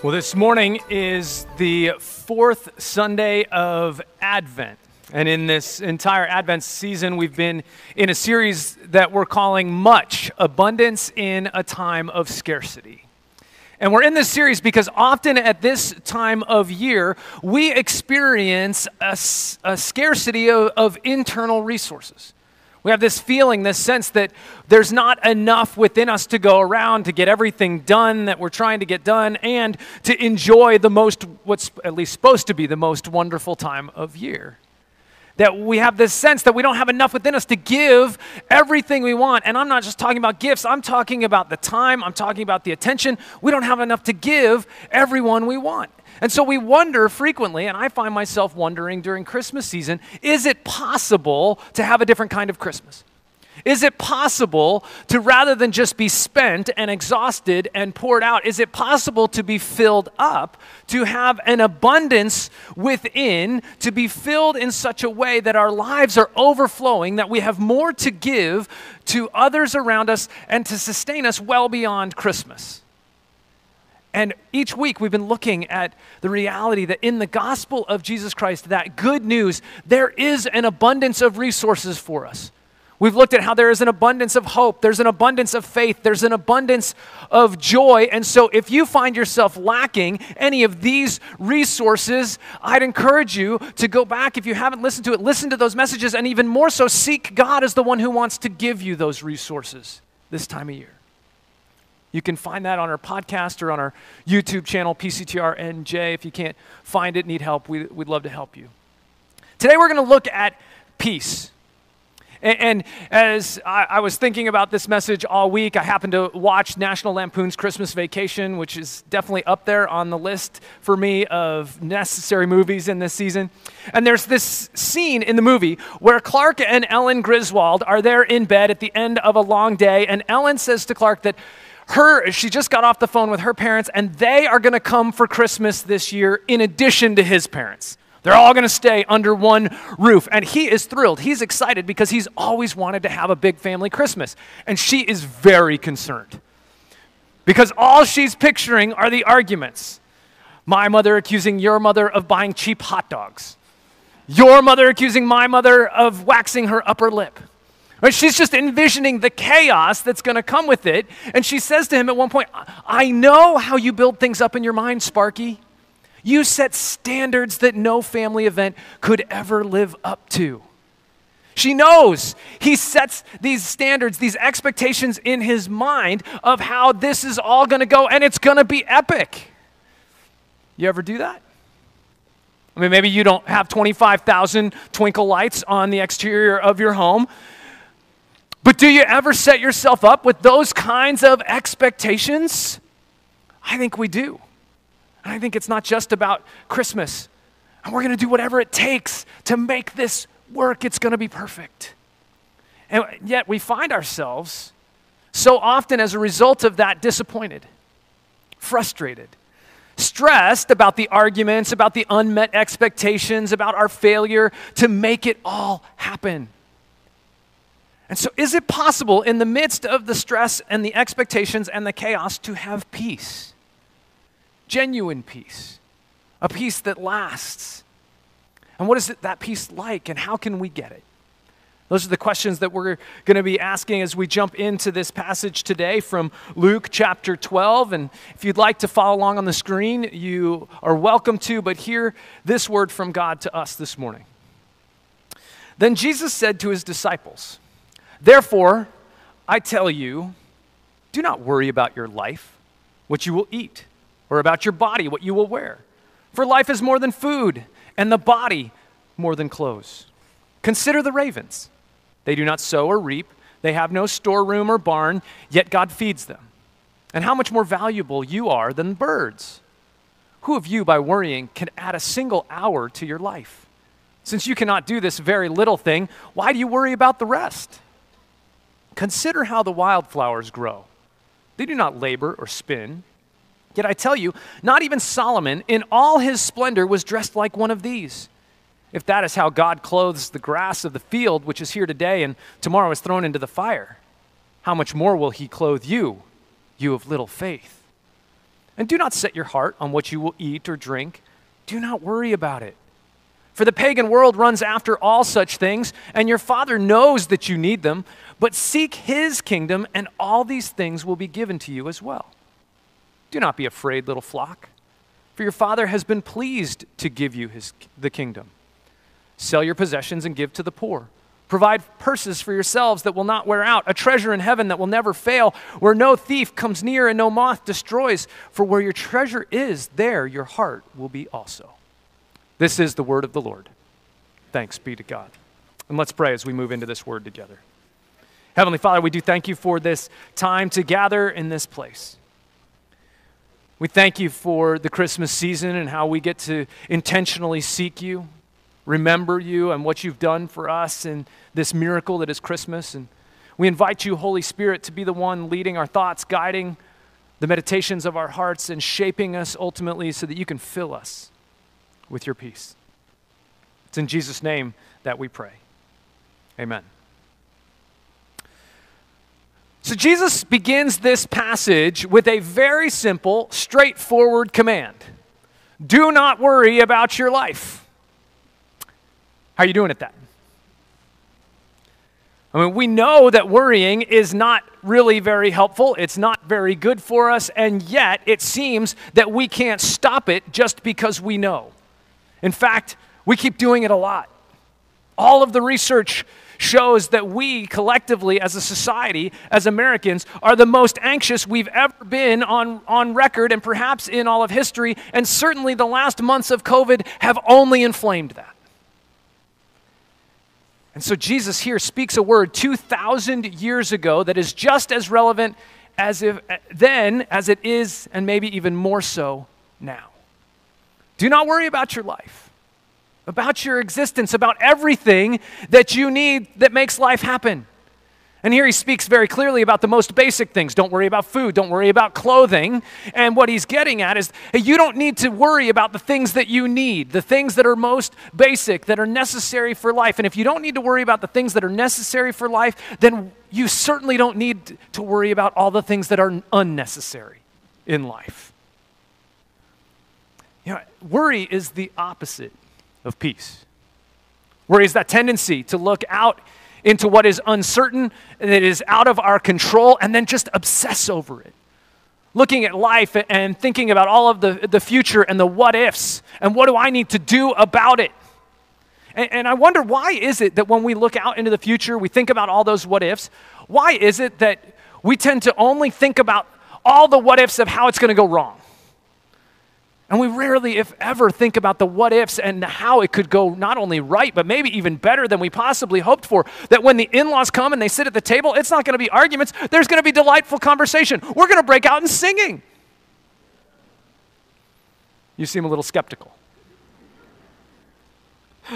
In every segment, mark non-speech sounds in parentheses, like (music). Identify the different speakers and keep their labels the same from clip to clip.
Speaker 1: Well, this morning is the fourth Sunday of Advent. And in this entire Advent season, we've been in a series that we're calling Much Abundance in a Time of Scarcity. And we're in this series because often at this time of year, we experience a, a scarcity of, of internal resources. We have this feeling, this sense that there's not enough within us to go around to get everything done that we're trying to get done and to enjoy the most, what's at least supposed to be the most wonderful time of year. That we have this sense that we don't have enough within us to give everything we want. And I'm not just talking about gifts, I'm talking about the time, I'm talking about the attention. We don't have enough to give everyone we want. And so we wonder frequently, and I find myself wondering during Christmas season is it possible to have a different kind of Christmas? Is it possible to, rather than just be spent and exhausted and poured out, is it possible to be filled up, to have an abundance within, to be filled in such a way that our lives are overflowing, that we have more to give to others around us and to sustain us well beyond Christmas? And each week we've been looking at the reality that in the gospel of Jesus Christ, that good news, there is an abundance of resources for us. We've looked at how there is an abundance of hope, there's an abundance of faith, there's an abundance of joy. And so, if you find yourself lacking any of these resources, I'd encourage you to go back. If you haven't listened to it, listen to those messages, and even more so, seek God as the one who wants to give you those resources this time of year. You can find that on our podcast or on our YouTube channel, PCTRNJ. If you can't find it, need help, we, would love to help you. Today we're going to look at peace. And, as I, I, was thinking about this message all week, I happened to watch National Lampoon's Christmas Vacation, which is definitely up there on the list for me of necessary movies in this season. And there's this scene in the movie where Clark and Ellen Griswold are there in bed at the end of a long day, and Ellen says to Clark that her she just got off the phone with her parents and they are going to come for christmas this year in addition to his parents they're all going to stay under one roof and he is thrilled he's excited because he's always wanted to have a big family christmas and she is very concerned because all she's picturing are the arguments my mother accusing your mother of buying cheap hot dogs your mother accusing my mother of waxing her upper lip Right? She's just envisioning the chaos that's going to come with it. And she says to him at one point, I know how you build things up in your mind, Sparky. You set standards that no family event could ever live up to. She knows he sets these standards, these expectations in his mind of how this is all going to go, and it's going to be epic. You ever do that? I mean, maybe you don't have 25,000 twinkle lights on the exterior of your home, but do you ever set yourself up with those kinds of expectations? I think we do. And I think it's not just about Christmas. And we're going to do whatever it takes to make this work. It's going to be perfect. And yet we find ourselves so often as a result of that disappointed, frustrated, stressed about the arguments, about the unmet expectations, about our failure to make it all happen. And so, is it possible in the midst of the stress and the expectations and the chaos to have peace? Genuine peace, a peace that lasts. And what is it, that peace like, and how can we get it? Those are the questions that we're going to be asking as we jump into this passage today from Luke chapter 12. And if you'd like to follow along on the screen, you are welcome to, but hear this word from God to us this morning. Then Jesus said to his disciples, Therefore, I tell you, do not worry about your life, what you will eat, or about your body, what you will wear. For life is more than food, and the body more than clothes. Consider the ravens. They do not sow or reap, they have no storeroom or barn, yet God feeds them. And how much more valuable you are than birds. Who of you, by worrying, can add a single hour to your life? Since you cannot do this very little thing, why do you worry about the rest? Consider how the wildflowers grow. They do not labor or spin. Yet I tell you, not even Solomon in all his splendor was dressed like one of these. If that is how God clothes the grass of the field, which is here today and tomorrow is thrown into the fire, how much more will he clothe you, you of little faith? And do not set your heart on what you will eat or drink. Do not worry about it. For the pagan world runs after all such things, and your Father knows that you need them. But seek his kingdom, and all these things will be given to you as well. Do not be afraid, little flock, for your Father has been pleased to give you his, the kingdom. Sell your possessions and give to the poor. Provide purses for yourselves that will not wear out, a treasure in heaven that will never fail, where no thief comes near and no moth destroys. For where your treasure is, there your heart will be also. This is the word of the Lord. Thanks be to God. And let's pray as we move into this word together. Heavenly Father, we do thank you for this time to gather in this place. We thank you for the Christmas season and how we get to intentionally seek you, remember you and what you've done for us and this miracle that is Christmas. And we invite you, Holy Spirit, to be the one leading our thoughts, guiding the meditations of our hearts, and shaping us ultimately so that you can fill us with your peace. It's in Jesus' name that we pray. Amen. So Jesus begins this passage with a very simple, straightforward command. Do not worry about your life. How are you doing at that? I mean, we know that worrying is not really very helpful. It's not very good for us, and yet it seems that we can't stop it just because we know. In fact, we keep doing it a lot. All of the research shows that we collectively, as a society, as Americans, are the most anxious we've ever been on, on record and perhaps in all of history. And certainly the last months of COVID have only inflamed that. And so Jesus here speaks a word 2,000 years ago that is just as relevant as if then as it is, and maybe even more so now. Do not worry about your life, about your existence, about everything that you need that makes life happen. And here he speaks very clearly about the most basic things. Don't worry about food. Don't worry about clothing. And what he's getting at is hey, you don't need to worry about the things that you need, the things that are most basic, that are necessary for life. And if you don't need to worry about the things that are necessary for life, then you certainly don't need to worry about all the things that are unnecessary in life. You know, worry is the opposite of peace. Is that tendency to look out into what is uncertain, and that is out of our control, and then just obsess over it. Looking at life and thinking about all of the, the future and the what ifs, and what do I need to do about it? And, and I wonder why is it that when we look out into the future, we think about all those what ifs, why is it that we tend to only think about all the what ifs of how it's going to go wrong? And we rarely, if ever, think about the what ifs and how it could go not only right, but maybe even better than we possibly hoped for. That when the in laws come and they sit at the table, it's not going to be arguments, there's going to be delightful conversation. We're going to break out in singing. You seem a little skeptical. (gasps)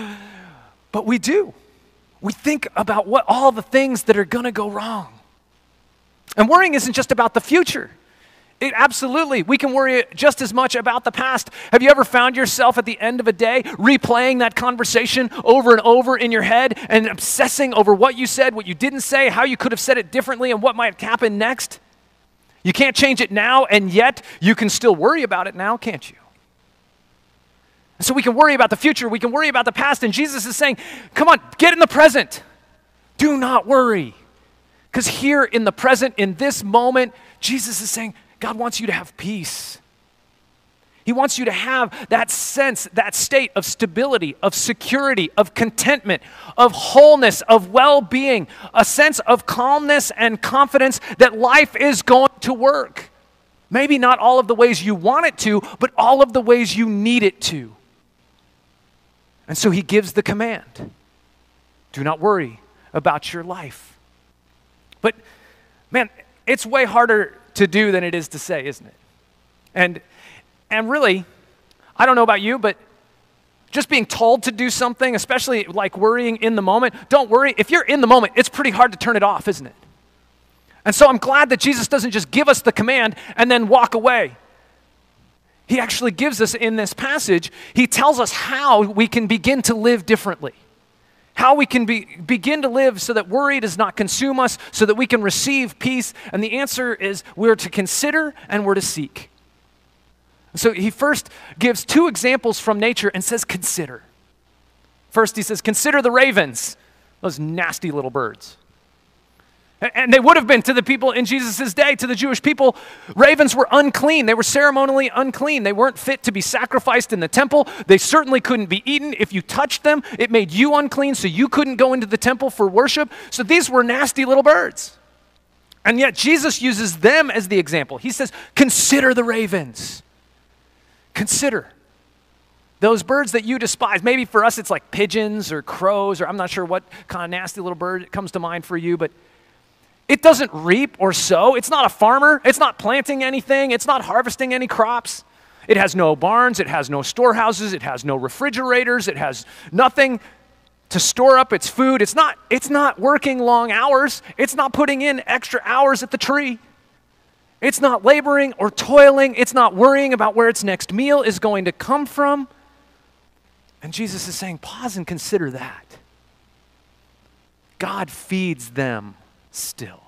Speaker 1: But we do. We think about what all the things that are going to go wrong. And worrying isn't just about the future. It, absolutely. We can worry just as much about the past. Have you ever found yourself at the end of a day replaying that conversation over and over in your head and obsessing over what you said, what you didn't say, how you could have said it differently, and what might happen next? You can't change it now, and yet you can still worry about it now, can't you? So we can worry about the future, we can worry about the past, and Jesus is saying, Come on, get in the present. Do not worry. Because here in the present, in this moment, Jesus is saying, God wants you to have peace. He wants you to have that sense, that state of stability, of security, of contentment, of wholeness, of well being, a sense of calmness and confidence that life is going to work. Maybe not all of the ways you want it to, but all of the ways you need it to. And so he gives the command do not worry about your life. But man, it's way harder to do than it is to say, isn't it? And, and really, I don't know about you, but just being told to do something, especially like worrying in the moment, don't worry. If you're in the moment, it's pretty hard to turn it off, isn't it? And so I'm glad that Jesus doesn't just give us the command and then walk away. He actually gives us in this passage, he tells us how we can begin to live differently. How we can be, begin to live so that worry does not consume us, so that we can receive peace. And the answer is we're to consider and we're to seek. So he first gives two examples from nature and says, Consider. First, he says, Consider the ravens, those nasty little birds. And they would have been to the people in Jesus' day, to the Jewish people. Ravens were unclean. They were ceremonially unclean. They weren't fit to be sacrificed in the temple. They certainly couldn't be eaten. If you touched them, it made you unclean, so you couldn't go into the temple for worship. So these were nasty little birds. And yet Jesus uses them as the example. He says, Consider the ravens. Consider those birds that you despise. Maybe for us it's like pigeons or crows, or I'm not sure what kind of nasty little bird comes to mind for you, but it doesn't reap or sow. It's not a farmer. It's not planting anything. It's not harvesting any crops. It has no barns. It has no storehouses. It has no refrigerators. It has nothing to store up its food. It's not, it's not working long hours. It's not putting in extra hours at the tree. It's not laboring or toiling. It's not worrying about where its next meal is going to come from. And Jesus is saying, pause and consider that. God feeds them still.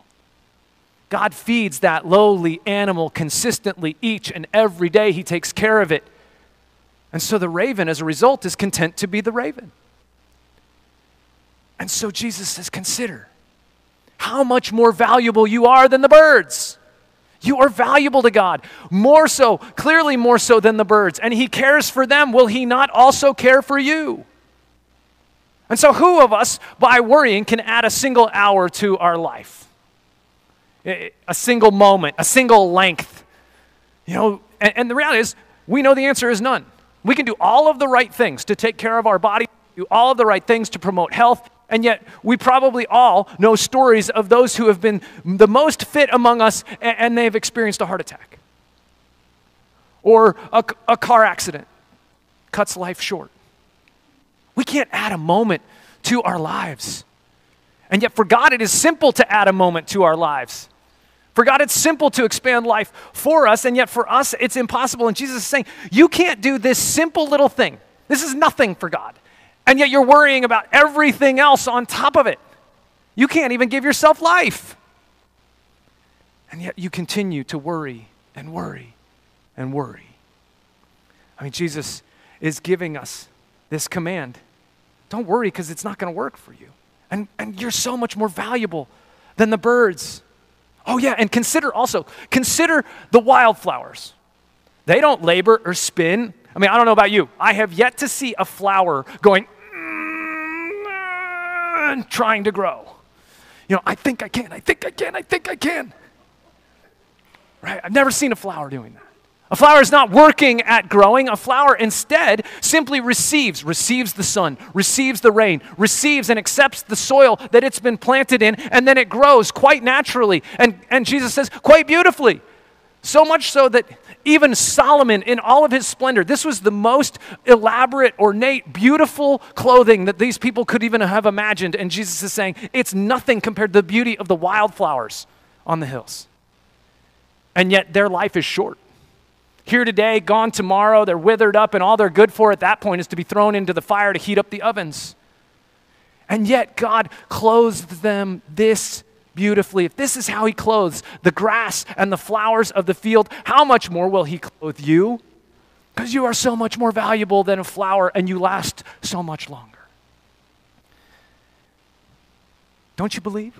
Speaker 1: God feeds that lowly animal consistently each and every day. He takes care of it. And so the raven, as a result, is content to be the raven. And so Jesus says, Consider how much more valuable you are than the birds. You are valuable to God, more so, clearly more so than the birds. And He cares for them. Will He not also care for you? And so, who of us, by worrying, can add a single hour to our life? A single moment, a single length. You know, and, and the reality is, we know the answer is none. We can do all of the right things to take care of our body, do all of the right things to promote health, and yet, we probably all know stories of those who have been the most fit among us and, and they've experienced a heart attack or a, a car accident cuts life short. We can't add a moment to our lives. And yet, for God, it is simple to add a moment to our lives. For God, it's simple to expand life for us, and yet for us, it's impossible. And Jesus is saying, You can't do this simple little thing. This is nothing for God. And yet, you're worrying about everything else on top of it. You can't even give yourself life. And yet, you continue to worry and worry and worry. I mean, Jesus is giving us this command don't worry because it's not going to work for you. And, and you're so much more valuable than the birds. Oh, yeah, and consider also, consider the wildflowers. They don't labor or spin. I mean, I don't know about you. I have yet to see a flower going, mm, trying to grow. You know, I think I can, I think I can, I think I can. Right? I've never seen a flower doing that. A flower is not working at growing. A flower instead simply receives, receives the sun, receives the rain, receives and accepts the soil that it's been planted in, and then it grows quite naturally. And, and Jesus says, quite beautifully. So much so that even Solomon, in all of his splendor, this was the most elaborate, ornate, beautiful clothing that these people could even have imagined. And Jesus is saying, it's nothing compared to the beauty of the wildflowers on the hills. And yet their life is short here today, gone tomorrow, they're withered up, and all they're good for at that point is to be thrown into the fire to heat up the ovens. And yet, God clothes them this beautifully. If this is how He clothes the grass and the flowers of the field, how much more will He clothe you? Because you are so much more valuable than a flower and you last so much longer. Don't you believe?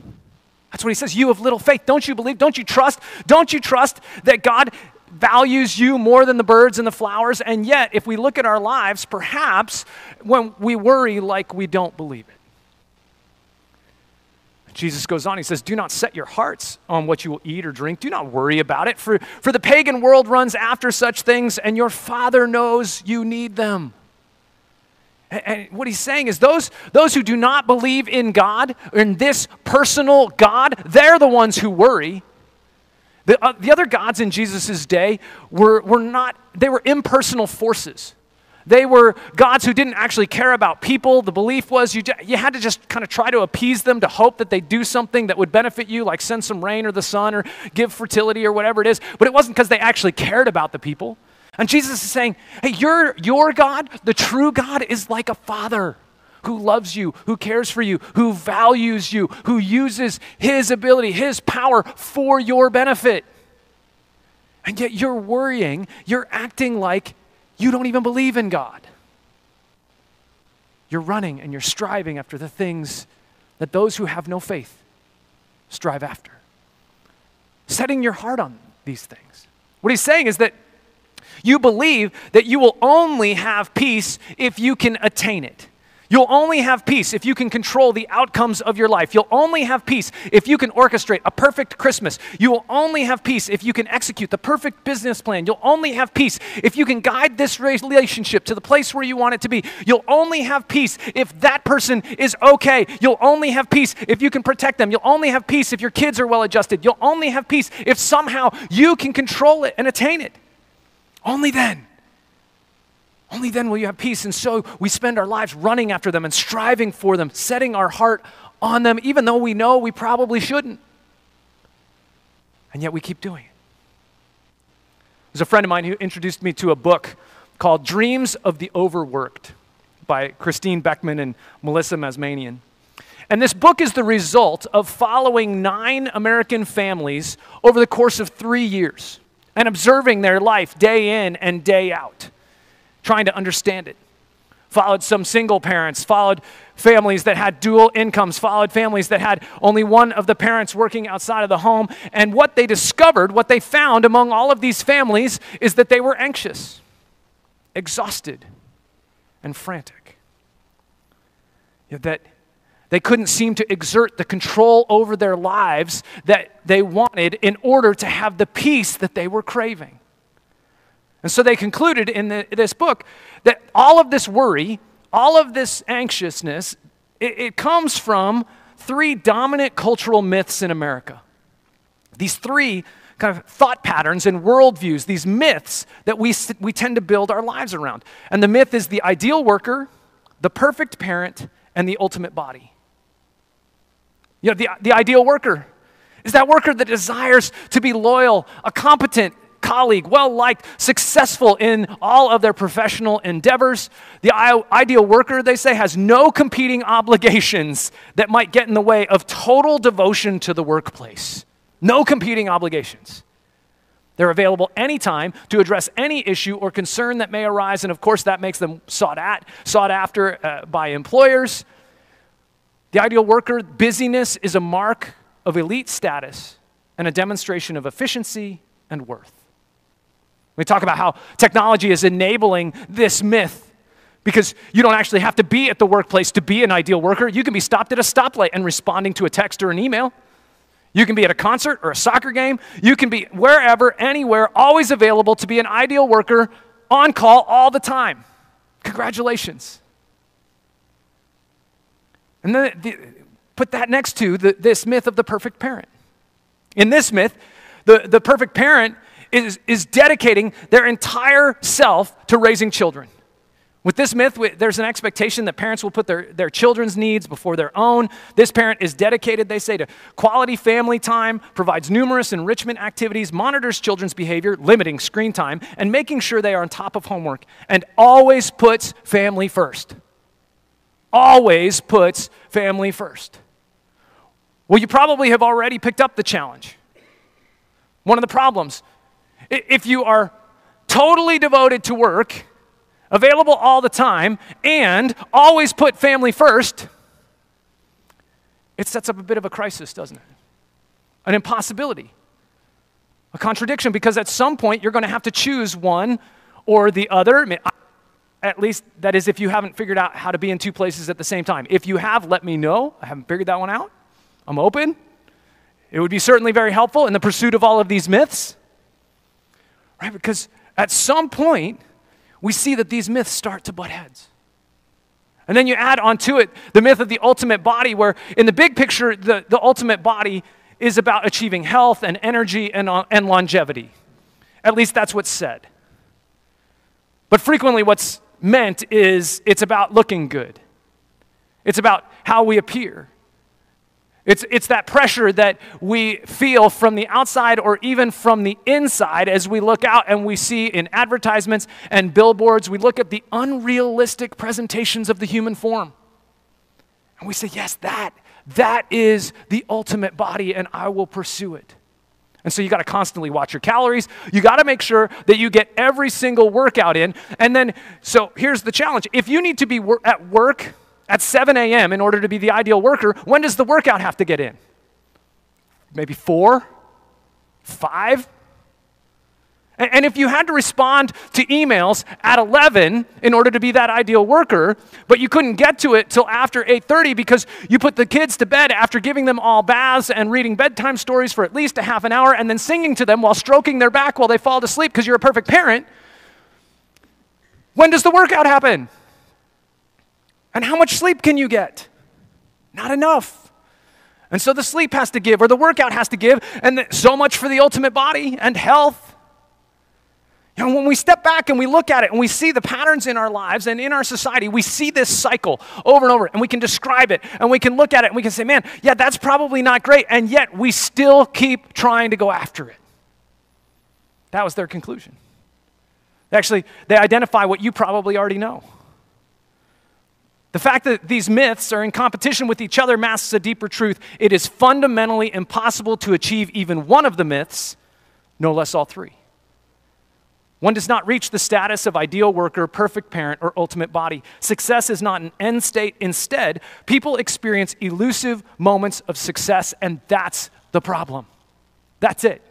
Speaker 1: That's what he says. You have little faith. Don't you believe? Don't you trust? Don't you trust that God values you more than the birds and the flowers. And yet, if we look at our lives, perhaps when we worry like we don't believe it. Jesus goes on, he says, Do not set your hearts on what you will eat or drink. Do not worry about it, for, for the pagan world runs after such things, and your Father knows you need them. And, what he's saying is, those, those who do not believe in God, in this personal God, they're the ones who worry. The, uh, the other gods in Jesus' day were, were not, they were impersonal forces. They were gods who didn't actually care about people. The belief was you, you had to just kind of try to appease them to hope that they'd do something that would benefit you, like send some rain or the sun or give fertility or whatever it is. But it wasn't because they actually cared about the people. And Jesus is saying, hey, your, your God, the true God, is like a father who loves you, who cares for you, who values you, who uses his ability, his power for your benefit. And yet you're worrying, you're acting like you don't even believe in God. You're running and you're striving after the things that those who have no faith strive after. Setting your heart on these things. What he's saying is that you believe that you will only have peace if you can attain it. You'll only have peace if you can control the outcomes of your life. You'll only have peace if you can orchestrate a perfect Christmas. You will only have peace if you can execute the perfect business plan. You'll only have peace if you can guide this relationship to the place where you want it to be. You'll only have peace if that person is okay. You'll only have peace if you can protect them. You'll only have peace if your kids are well adjusted. You'll only have peace if somehow you can control it and attain it. Only then. Only then will you have peace. And so we spend our lives running after them and striving for them, setting our heart on them, even though we know we probably shouldn't. And yet we keep doing it. There's a friend of mine who introduced me to a book called Dreams of the Overworked by Christine Beckman and Melissa Mazmanian. And this book is the result of following nine American families over the course of three years and observing their life day in and day out trying to understand it. Followed some single parents, followed families that had dual incomes, followed families that had only one of the parents working outside of the home. And what they discovered, what they found among all of these families, is that they were anxious, exhausted, and frantic. that they couldn't seem to exert the control over their lives that they wanted in order to have the peace that they were craving. And so they concluded in the, this book that all of this worry, all of this anxiousness, it, it comes from three dominant cultural myths in America. These three kind of thought patterns and worldviews, these myths that we, we tend to build our lives around. And the myth is the ideal worker, the perfect parent, and the ultimate body. You know, the, the ideal worker is that worker that desires to be loyal, a competent, colleague, well liked, successful in all of their professional endeavors. The ideal worker, they say, has no competing (laughs) obligations that might get in the way of total devotion to the workplace. No competing obligations. They're available anytime to address any issue or concern that may arise, and of course, that makes them sought at, sought after uh, by employers. The ideal worker, busyness is a mark of elite status and a demonstration of efficiency and worth. We talk about how technology is enabling this myth because you don't actually have to be at the workplace to be an ideal worker. You can be stopped at a stoplight and responding to a text or an email. You can be at a concert or a soccer game. You can be wherever, anywhere, always available to be an ideal worker on call all the time. Congratulations. And then the, put that next to the, this myth of the perfect parent. In this myth, the, the perfect parent is, is dedicating their entire self to raising children. With this myth, there's an expectation that parents will put their, their children's needs before their own. This parent is dedicated, they say, to quality family time, provides numerous enrichment activities, monitors children's behavior, limiting screen time, and making sure they are on top of homework, and always puts family first. Always puts family first. Well, you probably have already picked up the challenge. One of the problems if you are totally devoted to work, available all the time, and always put family first, it sets up a bit of a crisis, doesn't it? An impossibility, a contradiction, because at some point you're going to have to choose one or the other. I mean, at least, that is, if you haven't figured out how to be in two places at the same time. If you have, let me know. I haven't figured that one out. I'm open. It would be certainly very helpful in the pursuit of all of these myths. Right? Because at some point, we see that these myths start to butt heads. And then you add onto it the myth of the ultimate body, where in the big picture, the, the ultimate body is about achieving health and energy and, uh, and longevity. At least that's what's said. But frequently, what's meant is it's about looking good, it's about how we appear. It's, it's that pressure that we feel from the outside or even from the inside as we look out and we see in advertisements and billboards, we look at the unrealistic presentations of the human form. And we say, Yes, that, that is the ultimate body, and I will pursue it. And so you got to constantly watch your calories. You got to make sure that you get every single workout in. And then, so here's the challenge if you need to be wor- at work at 7 a.m. in order to be the ideal worker, when does the workout have to get in? Maybe four? Five? And if you had to respond to emails at 11 in order to be that ideal worker, but you couldn't get to it till after 8:30 because you put the kids to bed after giving them all baths and reading bedtime stories for at least a half an hour and then singing to them while stroking their back while they fall to sleep because you're a perfect parent, when does the workout happen? And how much sleep can you get? Not enough. And so the sleep has to give or the workout has to give and so much for the ultimate body and health you know, when we step back and we look at it and we see the patterns in our lives and in our society, we see this cycle over and over and we can describe it and we can look at it and we can say, man, yeah, that's probably not great. And yet we still keep trying to go after it. That was their conclusion. Actually, they identify what you probably already know. The fact that these myths are in competition with each other masks a deeper truth. It is fundamentally impossible to achieve even one of the myths, no less all three. One does not reach the status of ideal worker, perfect parent, or ultimate body. Success is not an end state. Instead, people experience elusive moments of success, and that's the problem. That's it.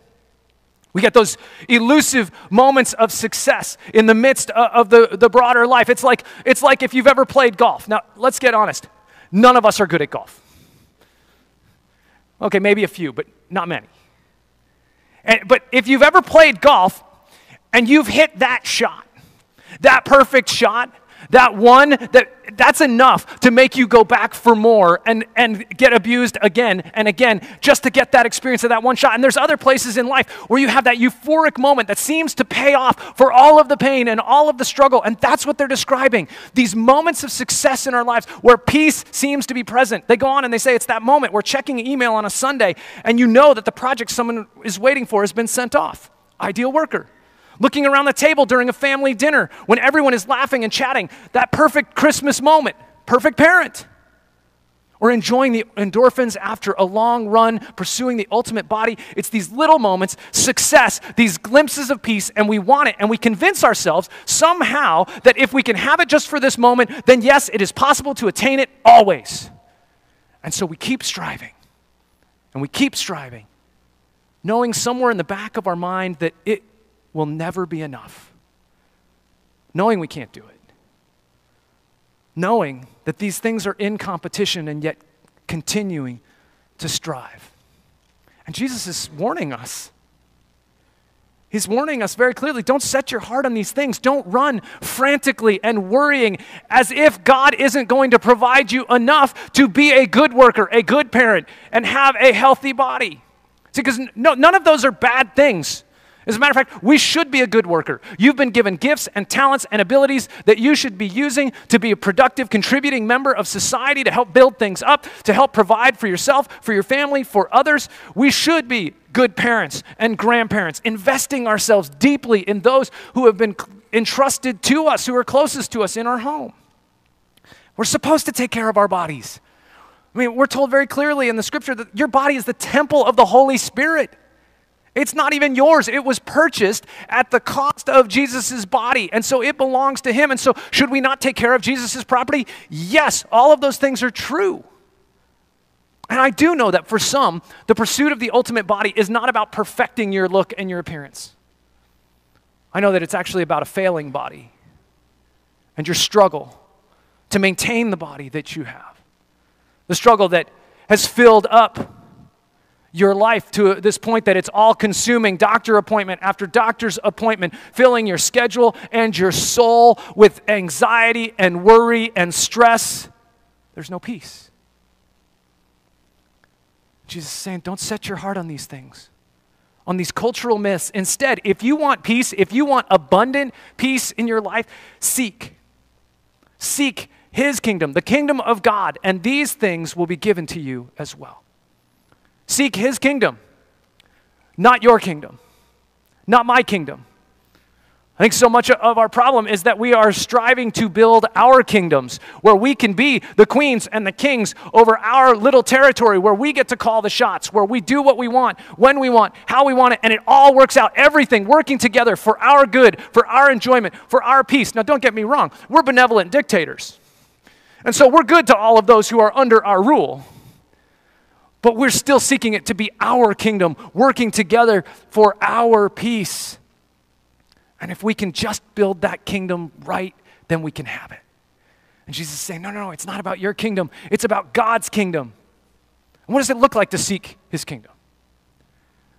Speaker 1: We get those elusive moments of success in the midst of the, the broader life. It's like, it's like if you've ever played golf. Now, let's get honest. None of us are good at golf. Okay, maybe a few, but not many. And, but if you've ever played golf, and you've hit that shot, that perfect shot, that one that that's enough to make you go back for more and, and get abused again and again just to get that experience of that one shot. And there's other places in life where you have that euphoric moment that seems to pay off for all of the pain and all of the struggle. And that's what they're describing. These moments of success in our lives where peace seems to be present. They go on and they say it's that moment. We're checking email on a Sunday and you know that the project someone is waiting for has been sent off. Ideal worker looking around the table during a family dinner when everyone is laughing and chatting, that perfect Christmas moment, perfect parent. Or enjoying the endorphins after a long run, pursuing the ultimate body. It's these little moments, success, these glimpses of peace, and we want it. And we convince ourselves somehow that if we can have it just for this moment, then yes, it is possible to attain it always. And so we keep striving. And we keep striving, knowing somewhere in the back of our mind that it will never be enough. Knowing we can't do it. Knowing that these things are in competition and yet continuing to strive. And Jesus is warning us. He's warning us very clearly don't set your heart on these things. Don't run frantically and worrying as if God isn't going to provide you enough to be a good worker, a good parent, and have a healthy body. See, because no, none of those are bad things. As a matter of fact, we should be a good worker. You've been given gifts and talents and abilities that you should be using to be a productive, contributing member of society, to help build things up, to help provide for yourself, for your family, for others. We should be good parents and grandparents, investing ourselves deeply in those who have been entrusted to us, who are closest to us in our home. We're supposed to take care of our bodies. I mean, we're told very clearly in the scripture that your body is the temple of the Holy Spirit. It's not even yours. It was purchased at the cost of Jesus' body. And so it belongs to him. And so, should we not take care of Jesus' property? Yes, all of those things are true. And I do know that for some, the pursuit of the ultimate body is not about perfecting your look and your appearance. I know that it's actually about a failing body and your struggle to maintain the body that you have. The struggle that has filled up your life to this point that it's all consuming doctor appointment after doctor's appointment, filling your schedule and your soul with anxiety and worry and stress. There's no peace. Jesus is saying, don't set your heart on these things, on these cultural myths. Instead, if you want peace, if you want abundant peace in your life, seek. Seek his kingdom, the kingdom of God, and these things will be given to you as well. Seek his kingdom, not your kingdom, not my kingdom. I think so much of our problem is that we are striving to build our kingdoms where we can be the queens and the kings over our little territory, where we get to call the shots, where we do what we want, when we want, how we want it, and it all works out. Everything working together for our good, for our enjoyment, for our peace. Now, don't get me wrong, we're benevolent dictators. And so we're good to all of those who are under our rule. But we're still seeking it to be our kingdom, working together for our peace. And if we can just build that kingdom right, then we can have it. And Jesus is saying, no, no, no, it's not about your kingdom, it's about God's kingdom. And what does it look like to seek his kingdom?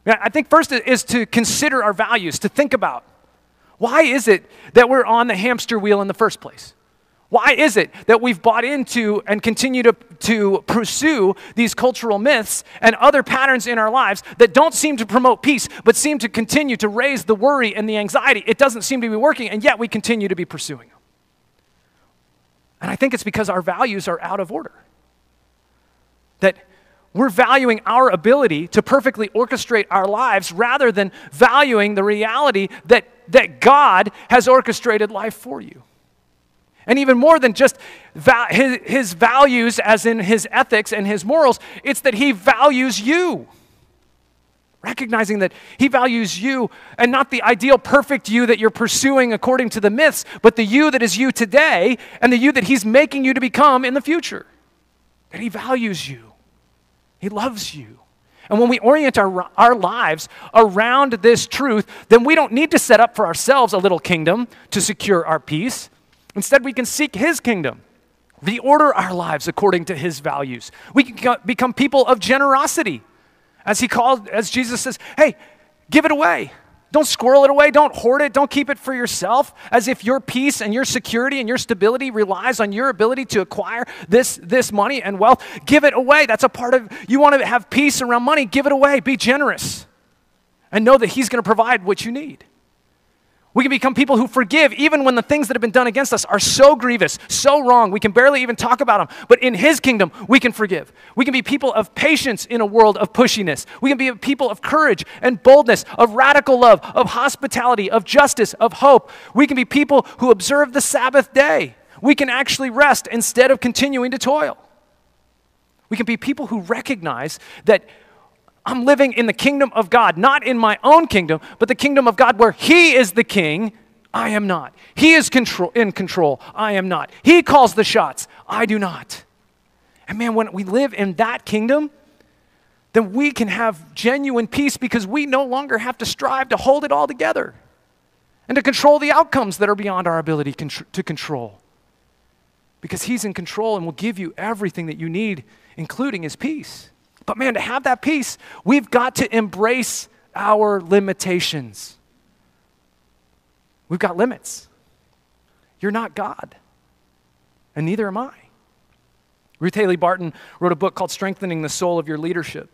Speaker 1: I think first is to consider our values, to think about why is it that we're on the hamster wheel in the first place? Why is it that we've bought into and continue to, to pursue these cultural myths and other patterns in our lives that don't seem to promote peace, but seem to continue to raise the worry and the anxiety? It doesn't seem to be working, and yet we continue to be pursuing them. And I think it's because our values are out of order. That we're valuing our ability to perfectly orchestrate our lives rather than valuing the reality that, that God has orchestrated life for you. And even more than just va- his, his values, as in his ethics and his morals, it's that he values you. Recognizing that he values you and not the ideal perfect you that you're pursuing according to the myths, but the you that is you today and the you that he's making you to become in the future. That he values you, he loves you. And when we orient our, our lives around this truth, then we don't need to set up for ourselves a little kingdom to secure our peace. Instead, we can seek His kingdom, reorder our lives according to His values. We can become people of generosity. As He called, as Jesus says, hey, give it away. Don't squirrel it away. Don't hoard it. Don't keep it for yourself as if your peace and your security and your stability relies on your ability to acquire this, this money and wealth. Give it away. That's a part of, you want to have peace around money. Give it away. Be generous and know that He's going to provide what you need. We can become people who forgive even when the things that have been done against us are so grievous, so wrong, we can barely even talk about them. But in His kingdom, we can forgive. We can be people of patience in a world of pushiness. We can be people of courage and boldness, of radical love, of hospitality, of justice, of hope. We can be people who observe the Sabbath day. We can actually rest instead of continuing to toil. We can be people who recognize that I'm living in the kingdom of God, not in my own kingdom, but the kingdom of God where He is the king. I am not. He is control, in control. I am not. He calls the shots. I do not. And man, when we live in that kingdom, then we can have genuine peace because we no longer have to strive to hold it all together and to control the outcomes that are beyond our ability to control. Because He's in control and will give you everything that you need, including His peace. But man, to have that peace, we've got to embrace our limitations. We've got limits. You're not God, and neither am I. Ruth Haley Barton wrote a book called Strengthening the Soul of Your Leadership.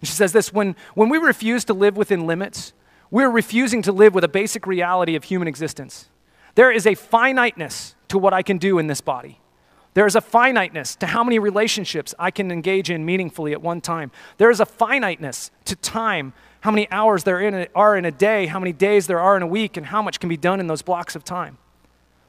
Speaker 1: And she says this when, when we refuse to live within limits, we're refusing to live with a basic reality of human existence. There is a finiteness to what I can do in this body. There is a finiteness to how many relationships I can engage in meaningfully at one time. There is a finiteness to time, how many hours there in a, are in a day, how many days there are in a week, and how much can be done in those blocks of time.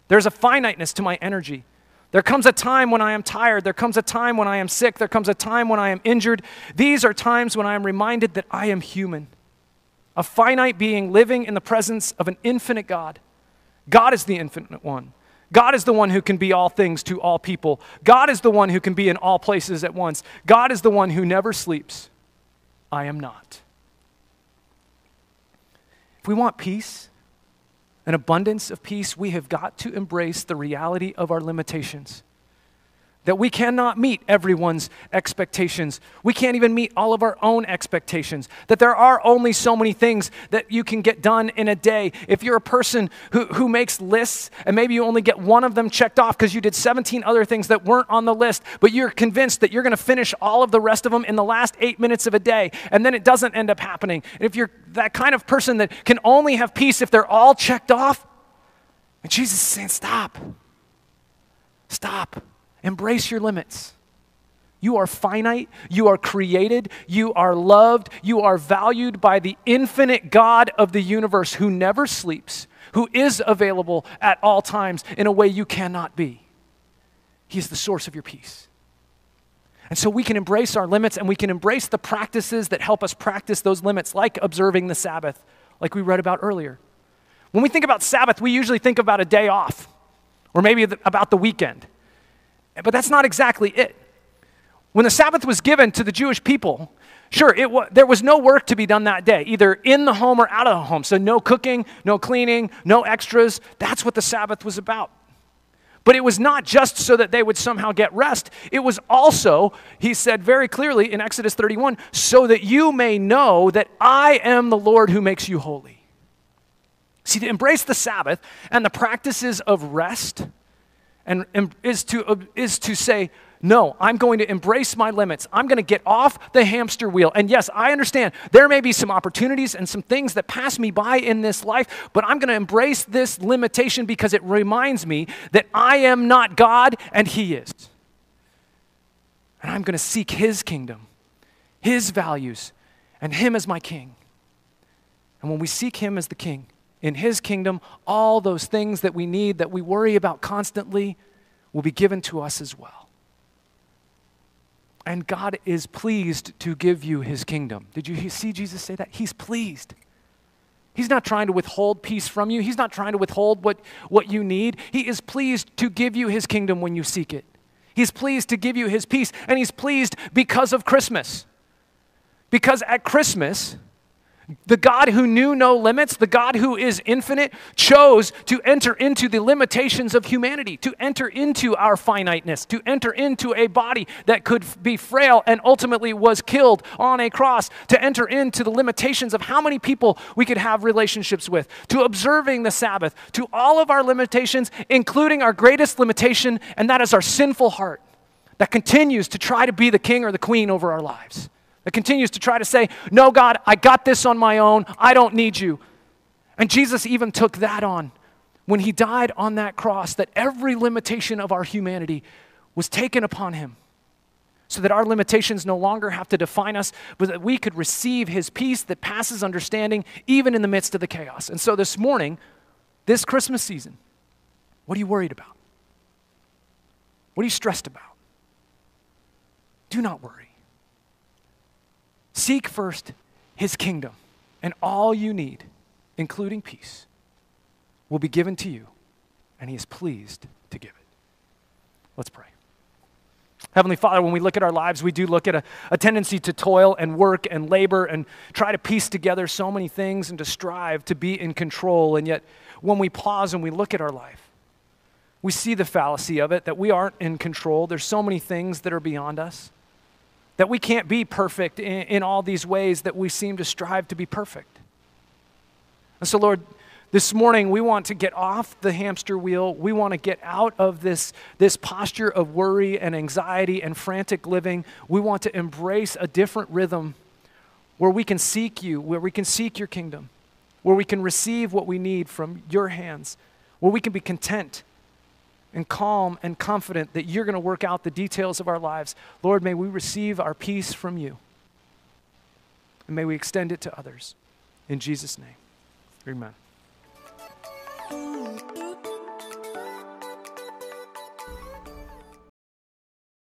Speaker 1: There's a finiteness to my energy. There comes a time when I am tired. There comes a time when I am sick. There comes a time when I am injured. These are times when I am reminded that I am human, a finite being living in the presence of an infinite God. God is the infinite one. God is the one who can be all things to all people. God is the one who can be in all places at once. God is the one who never sleeps. I am not. If we want peace, an abundance of peace, we have got to embrace the reality of our limitations. That we cannot meet everyone's expectations. We can't even meet all of our own expectations. That there are only so many things that you can get done in a day. If you're a person who, who makes lists and maybe you only get one of them checked off because you did 17 other things that weren't on the list, but you're convinced that you're going to finish all of the rest of them in the last eight minutes of a day, and then it doesn't end up happening. And if you're that kind of person that can only have peace if they're all checked off, and Jesus is saying, stop. Stop. Embrace your limits. You are finite. You are created. You are loved. You are valued by the infinite God of the universe who never sleeps, who is available at all times in a way you cannot be. He is the source of your peace. And so we can embrace our limits and we can embrace the practices that help us practice those limits, like observing the Sabbath, like we read about earlier. When we think about Sabbath, we usually think about a day off or maybe about the weekend. But that's not exactly it. When the Sabbath was given to the Jewish people, sure, it wa- there was no work to be done that day, either in the home or out of the home. So no cooking, no cleaning, no extras. That's what the Sabbath was about. But it was not just so that they would somehow get rest. It was also, he said very clearly in Exodus 31, so that you may know that I am the Lord who makes you holy. See, to embrace the Sabbath and the practices of rest and, and is, to, uh, is to say, no, I'm going to embrace my limits. I'm going to get off the hamster wheel. And yes, I understand there may be some opportunities and some things that pass me by in this life, but I'm going to embrace this limitation because it reminds me that I am not God and He is. And I'm going to seek His kingdom, His values, and Him as my king. And when we seek Him as the king, in His kingdom, all those things that we need, that we worry about constantly, will be given to us as well. And God is pleased to give you his kingdom. Did you see Jesus say that? He's pleased. He's not trying to withhold peace from you. He's not trying to withhold what, what you need. He is pleased to give you his kingdom when you seek it. He's pleased to give you his peace, and he's pleased because of Christmas. Because at Christmas, the God who knew no limits, the God who is infinite, chose to enter into the limitations of humanity, to enter into our finiteness, to enter into a body that could be frail and ultimately was killed on a cross, to enter into the limitations of how many people we could have relationships with, to observing the Sabbath, to all of our limitations, including our greatest limitation, and that is our sinful heart that continues to try to be the king or the queen over our lives that continues to try to say, No, God, I got this on my own. I don't need you. And Jesus even took that on when he died on that cross, that every limitation of our humanity was taken upon him so that our limitations no longer have to define us, but that we could receive his peace that passes understanding even in the midst of the chaos. And so this morning, this Christmas season, what are you worried about? What are you stressed about? Do not worry. Seek first his kingdom, and all you need, including peace, will be given to you, and he is pleased to give it. Let's pray. Heavenly Father, when we look at our lives, we do look at a, a, tendency to toil and work and labor and try to piece together so many things and to strive to be in control. And yet, when we pause and we look at our life, we see the fallacy of it that we aren't in control. There's so many things that are beyond us that we can't be perfect in, in all these ways that we seem to strive to be perfect. And so, Lord, this morning we want to get off the hamster wheel. We want to get out of this, this posture of worry and anxiety and frantic living. We want to embrace a different rhythm where we can seek you, where we can seek your kingdom, where we can receive what we need from your hands, where we can be content and calm and confident that you're going to work out the details of our lives. Lord, may we receive our peace from you. And may we extend it to others. In Jesus' name, amen.